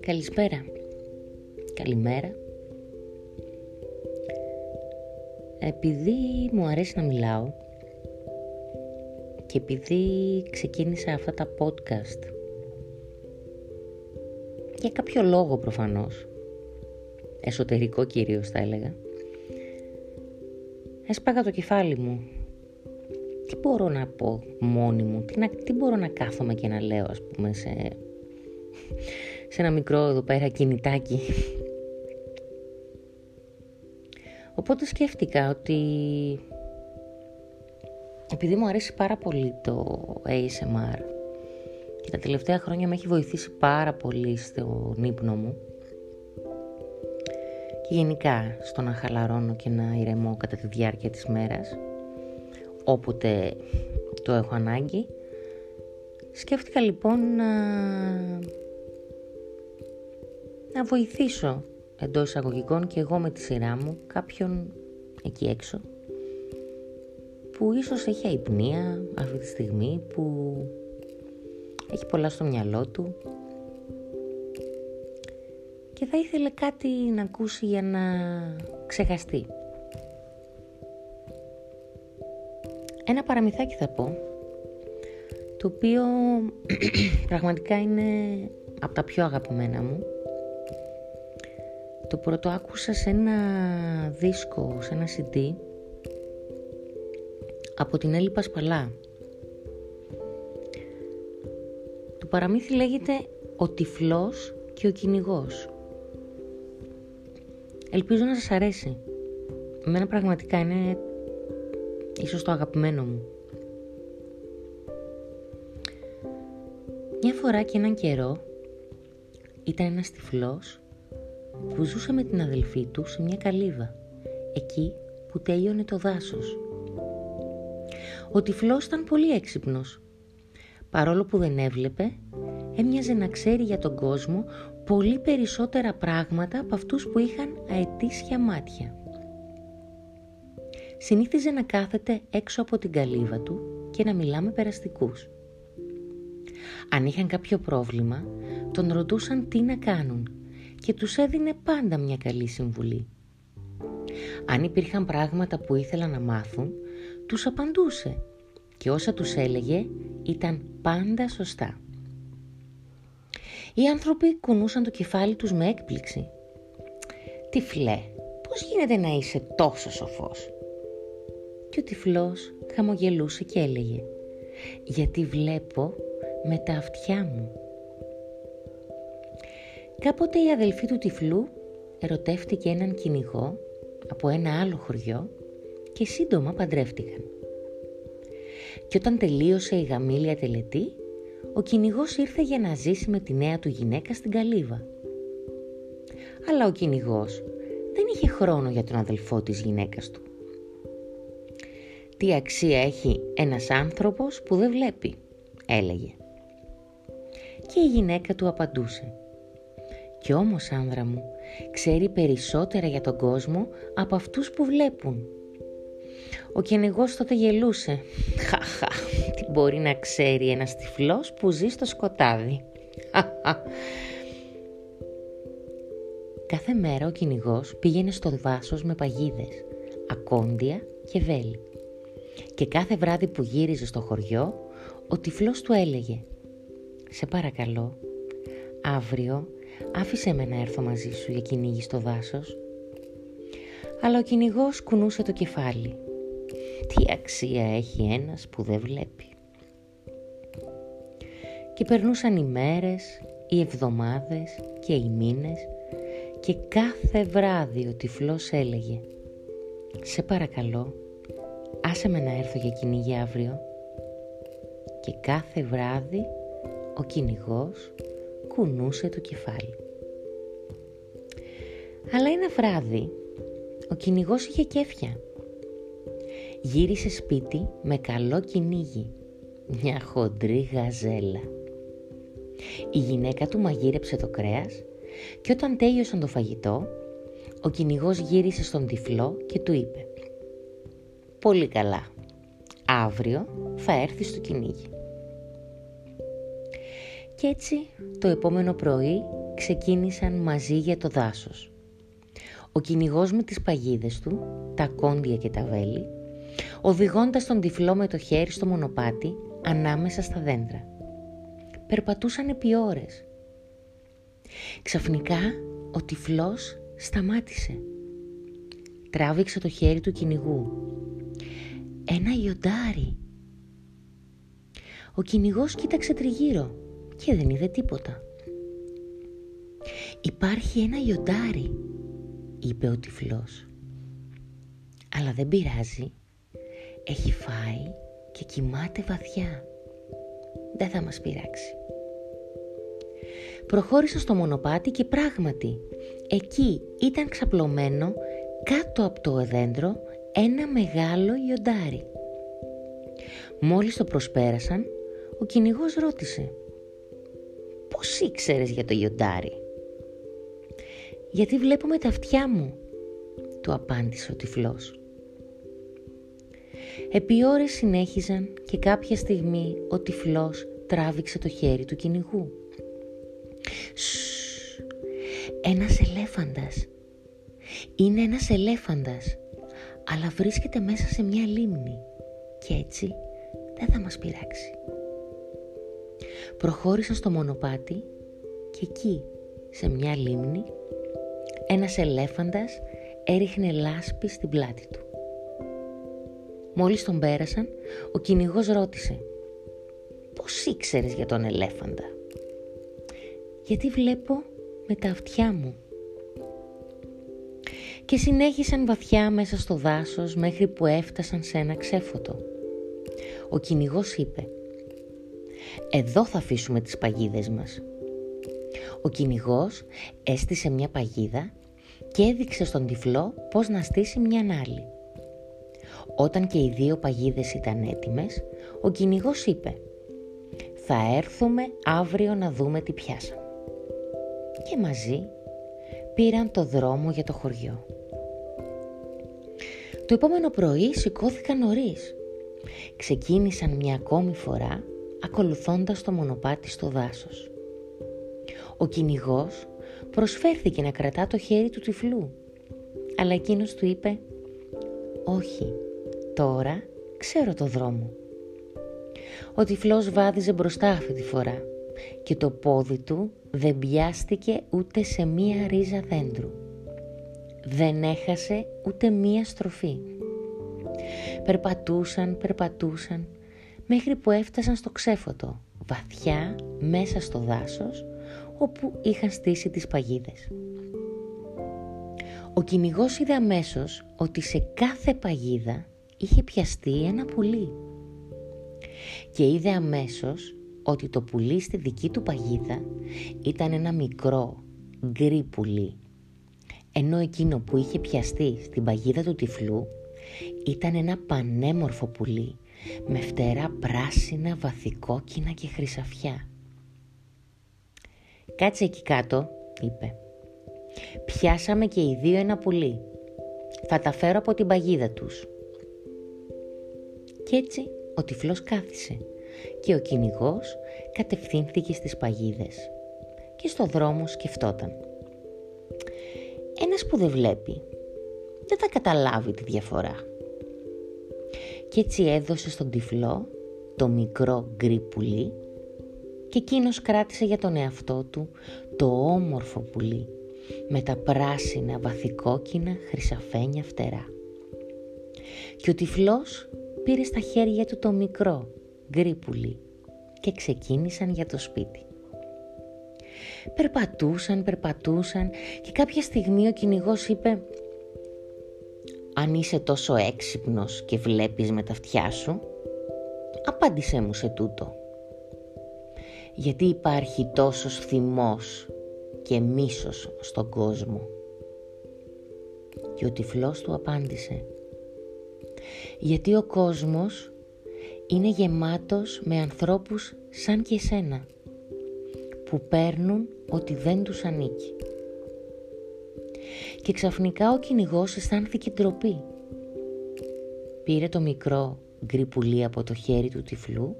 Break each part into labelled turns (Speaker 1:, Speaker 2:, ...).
Speaker 1: Καλησπέρα. Καλημέρα. Επειδή μου αρέσει να μιλάω και επειδή ξεκίνησα αυτά τα podcast για κάποιο λόγο προφανώς εσωτερικό κυρίως θα έλεγα έσπαγα το κεφάλι μου τι μπορώ να πω μόνη μου τι, να, τι μπορώ να κάθομαι και να λέω ας πούμε σε σε ένα μικρό εδώ πέρα κινητάκι. Οπότε σκέφτηκα ότι επειδή μου αρέσει πάρα πολύ το ASMR και τα τελευταία χρόνια με έχει βοηθήσει πάρα πολύ στον ύπνο μου και γενικά στο να χαλαρώνω και να ηρεμώ κατά τη διάρκεια της μέρας όποτε το έχω ανάγκη σκέφτηκα λοιπόν να να βοηθήσω εντός εισαγωγικών και εγώ με τη σειρά μου κάποιον εκεί έξω που ίσως έχει αϊπνία αυτή τη στιγμή, που έχει πολλά στο μυαλό του και θα ήθελε κάτι να ακούσει για να ξεχαστεί. Ένα παραμυθάκι θα πω, το οποίο πραγματικά είναι από τα πιο αγαπημένα μου το πρώτο άκουσα σε ένα δίσκο, σε ένα CD από την Έλλη Πασπαλά. Το παραμύθι λέγεται «Ο τυφλός και ο κυνηγός. Ελπίζω να σας αρέσει. Εμένα πραγματικά είναι ίσως το αγαπημένο μου. Μια φορά και έναν καιρό ήταν ένας τυφλός που ζούσε με την αδελφή του σε μια καλύβα, εκεί που τέλειωνε το δάσος. Ο τυφλός ήταν πολύ έξυπνος. Παρόλο που δεν έβλεπε, έμοιαζε να ξέρει για τον κόσμο πολύ περισσότερα πράγματα από αυτούς που είχαν αετήσια μάτια. Συνήθιζε να κάθεται έξω από την καλύβα του και να μιλά με περαστικούς. Αν είχαν κάποιο πρόβλημα, τον ρωτούσαν τι να κάνουν και τους έδινε πάντα μια καλή συμβουλή. Αν υπήρχαν πράγματα που ήθελαν να μάθουν, τους απαντούσε και όσα τους έλεγε ήταν πάντα σωστά. Οι άνθρωποι κουνούσαν το κεφάλι τους με έκπληξη. «Τυφλέ, πώς γίνεται να είσαι τόσο σοφός» και ο τυφλός χαμογελούσε και έλεγε «Γιατί βλέπω με τα αυτιά μου». Κάποτε η αδελφή του τυφλού ερωτεύτηκε έναν κυνηγό από ένα άλλο χωριό και σύντομα παντρεύτηκαν. Και όταν τελείωσε η γαμήλια τελετή, ο κυνηγός ήρθε για να ζήσει με τη νέα του γυναίκα στην καλύβα. Αλλά ο κυνηγός δεν είχε χρόνο για τον αδελφό της γυναίκας του. «Τι αξία έχει ένας άνθρωπος που δεν βλέπει», έλεγε. Και η γυναίκα του απαντούσε κι όμως άνδρα μου, ξέρει περισσότερα για τον κόσμο από αυτούς που βλέπουν. Ο κυνηγός τότε γελούσε. Χαχα, τι μπορεί να ξέρει ένας τυφλός που ζει στο σκοτάδι. Κάθε μέρα ο κυνηγός πήγαινε στο δάσος με παγίδες, ακόντια και βέλη. Και κάθε βράδυ που γύριζε στο χωριό, ο τυφλός του έλεγε «Σε παρακαλώ, αύριο άφησε με να έρθω μαζί σου για κυνήγι στο δάσος. Αλλά ο κυνηγός κουνούσε το κεφάλι. Τι αξία έχει ένας που δεν βλέπει. Και περνούσαν οι μέρες, οι εβδομάδες και οι μήνες και κάθε βράδυ ο τυφλός έλεγε «Σε παρακαλώ, άσε με να έρθω για κυνήγι αύριο». Και κάθε βράδυ ο κυνηγός κουνούσε το κεφάλι. Αλλά ένα βράδυ ο κυνηγός είχε κέφια. Γύρισε σπίτι με καλό κυνήγι, μια χοντρή γαζέλα. Η γυναίκα του μαγείρεψε το κρέας και όταν τέλειωσαν το φαγητό, ο κυνηγός γύρισε στον τυφλό και του είπε «Πολύ καλά, Αύριο θα έρθει στο κυνήγι. Κι έτσι το επόμενο πρωί ξεκίνησαν μαζί για το δάσος. Ο κυνηγός με τις παγίδες του, τα κόντια και τα βέλη, οδηγώντας τον τυφλό με το χέρι στο μονοπάτι ανάμεσα στα δέντρα. Περπατούσαν επί ώρες. Ξαφνικά ο τυφλός σταμάτησε. Τράβηξε το χέρι του κυνηγού. Ένα ιοντάρι. Ο κυνηγός κοίταξε τριγύρω και δεν είδε τίποτα. «Υπάρχει ένα ιοντάρι», είπε ο τυφλός. «Αλλά δεν πειράζει. Έχει φάει και κοιμάται βαθιά. Δεν θα μας πειράξει». Προχώρησα στο μονοπάτι και πράγματι εκεί ήταν ξαπλωμένο κάτω από το δέντρο ένα μεγάλο ιοντάρι. Μόλις το προσπέρασαν, ο κυνηγός ρώτησε «Πώς ήξερες για το ιοντάρι» «Γιατί βλέπουμε τα αυτιά μου», του απάντησε ο τυφλός. Επί ώρες συνέχιζαν και κάποια στιγμή ο τυφλός τράβηξε το χέρι του κυνηγού. «Σσσ, ένας ελέφαντας. Είναι ένας ελέφαντας, αλλά βρίσκεται μέσα σε μια λίμνη και έτσι δεν θα μας πειράξει». Προχώρησαν στο μονοπάτι και εκεί, σε μια λίμνη, ένας ελέφαντας έριχνε λάσπη στην πλάτη του. Μόλις τον πέρασαν, ο κυνηγός ρώτησε «Πώς ήξερες για τον ελέφαντα» «Γιατί βλέπω με τα αυτιά μου» και συνέχισαν βαθιά μέσα στο δάσος μέχρι που έφτασαν σε ένα ξέφωτο. Ο κυνηγός είπε «Εδώ θα αφήσουμε τις παγίδες μας». Ο κυνηγός έστησε μια παγίδα και έδειξε στον τυφλό πώς να στήσει μια άλλη. Όταν και οι δύο παγίδες ήταν έτοιμες, ο κυνηγός είπε «Θα έρθουμε αύριο να δούμε τι πιάσαμε». Και μαζί πήραν το δρόμο για το χωριό. Το επόμενο πρωί σηκώθηκαν νωρίς. Ξεκίνησαν μια ακόμη φορά ακολουθώντας το μονοπάτι στο δάσος. Ο κυνηγός προσφέρθηκε να κρατά το χέρι του τυφλού, αλλά εκείνος του είπε «Όχι, τώρα ξέρω το δρόμο». Ο τυφλός βάδιζε μπροστά αυτή τη φορά και το πόδι του δεν πιάστηκε ούτε σε μία ρίζα δέντρου. Δεν έχασε ούτε μία στροφή. Περπατούσαν, περπατούσαν, μέχρι που έφτασαν στο ξέφωτο, βαθιά μέσα στο δάσος, όπου είχαν στήσει τις παγίδες. Ο κυνηγός είδε αμέσως ότι σε κάθε παγίδα είχε πιαστεί ένα πουλί και είδε αμέσως ότι το πουλί στη δική του παγίδα ήταν ένα μικρό γκρι πουλί ενώ εκείνο που είχε πιαστεί στην παγίδα του τυφλού ήταν ένα πανέμορφο πουλί με φτερά πράσινα, βαθικόκινα και χρυσαφιά. «Κάτσε εκεί κάτω», είπε. «Πιάσαμε και οι δύο ένα πουλί. Θα τα φέρω από την παγίδα τους». Κι έτσι ο τυφλός κάθισε και ο κυνηγός κατευθύνθηκε στις παγίδες και στο δρόμο σκεφτόταν. Ένας που δεν βλέπει δεν θα καταλάβει τη διαφορά. Κι έτσι έδωσε στον τυφλό το μικρό γκρι πουλί και εκείνος κράτησε για τον εαυτό του το όμορφο πουλί με τα πράσινα βαθικόκινα χρυσαφένια φτερά. Και ο τυφλός πήρε στα χέρια του το μικρό γκρι πουλί και ξεκίνησαν για το σπίτι. Περπατούσαν, περπατούσαν και κάποια στιγμή ο κυνηγός είπε «Αν είσαι τόσο έξυπνος και βλέπεις με τα αυτιά σου, απάντησέ μου σε τούτο» γιατί υπάρχει τόσος θυμός και μίσος στον κόσμο. Και ο τυφλός του απάντησε γιατί ο κόσμος είναι γεμάτος με ανθρώπους σαν και εσένα που παίρνουν ότι δεν τους ανήκει. Και ξαφνικά ο κυνηγός αισθάνθηκε ντροπή. Πήρε το μικρό γκρι πουλί από το χέρι του τυφλού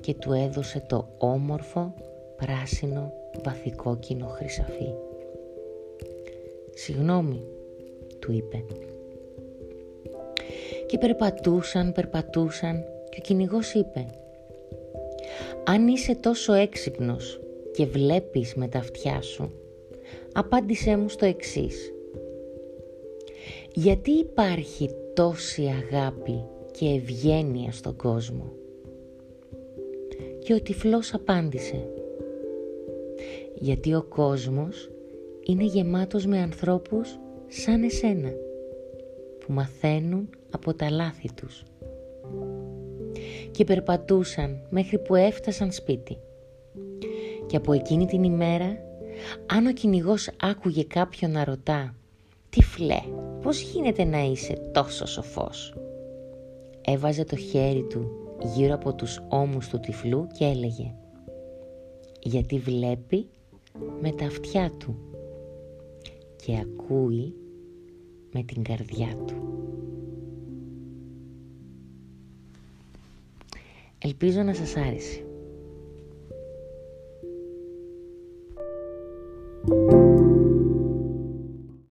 Speaker 1: και του έδωσε το όμορφο πράσινο βαθικόκκινο χρυσαφί. «Συγγνώμη», του είπε. Και περπατούσαν, περπατούσαν και ο κυνηγός είπε «Αν είσαι τόσο έξυπνος και βλέπεις με τα αυτιά σου, απάντησέ μου στο εξής. Γιατί υπάρχει τόση αγάπη και ευγένεια στον κόσμο» και ο τυφλός απάντησε «Γιατί ο κόσμος είναι γεμάτος με ανθρώπους σαν εσένα που μαθαίνουν από τα λάθη τους» και περπατούσαν μέχρι που έφτασαν σπίτι. Και από εκείνη την ημέρα, αν ο κυνηγός άκουγε κάποιον να ρωτά «Τυφλέ, πώς γίνεται να είσαι τόσο σοφός» έβαζε το χέρι του γύρω από τους ώμους του τυφλού και έλεγε γιατί βλέπει με τα αυτιά του και ακούει με την καρδιά του. Ελπίζω να σας άρεσε.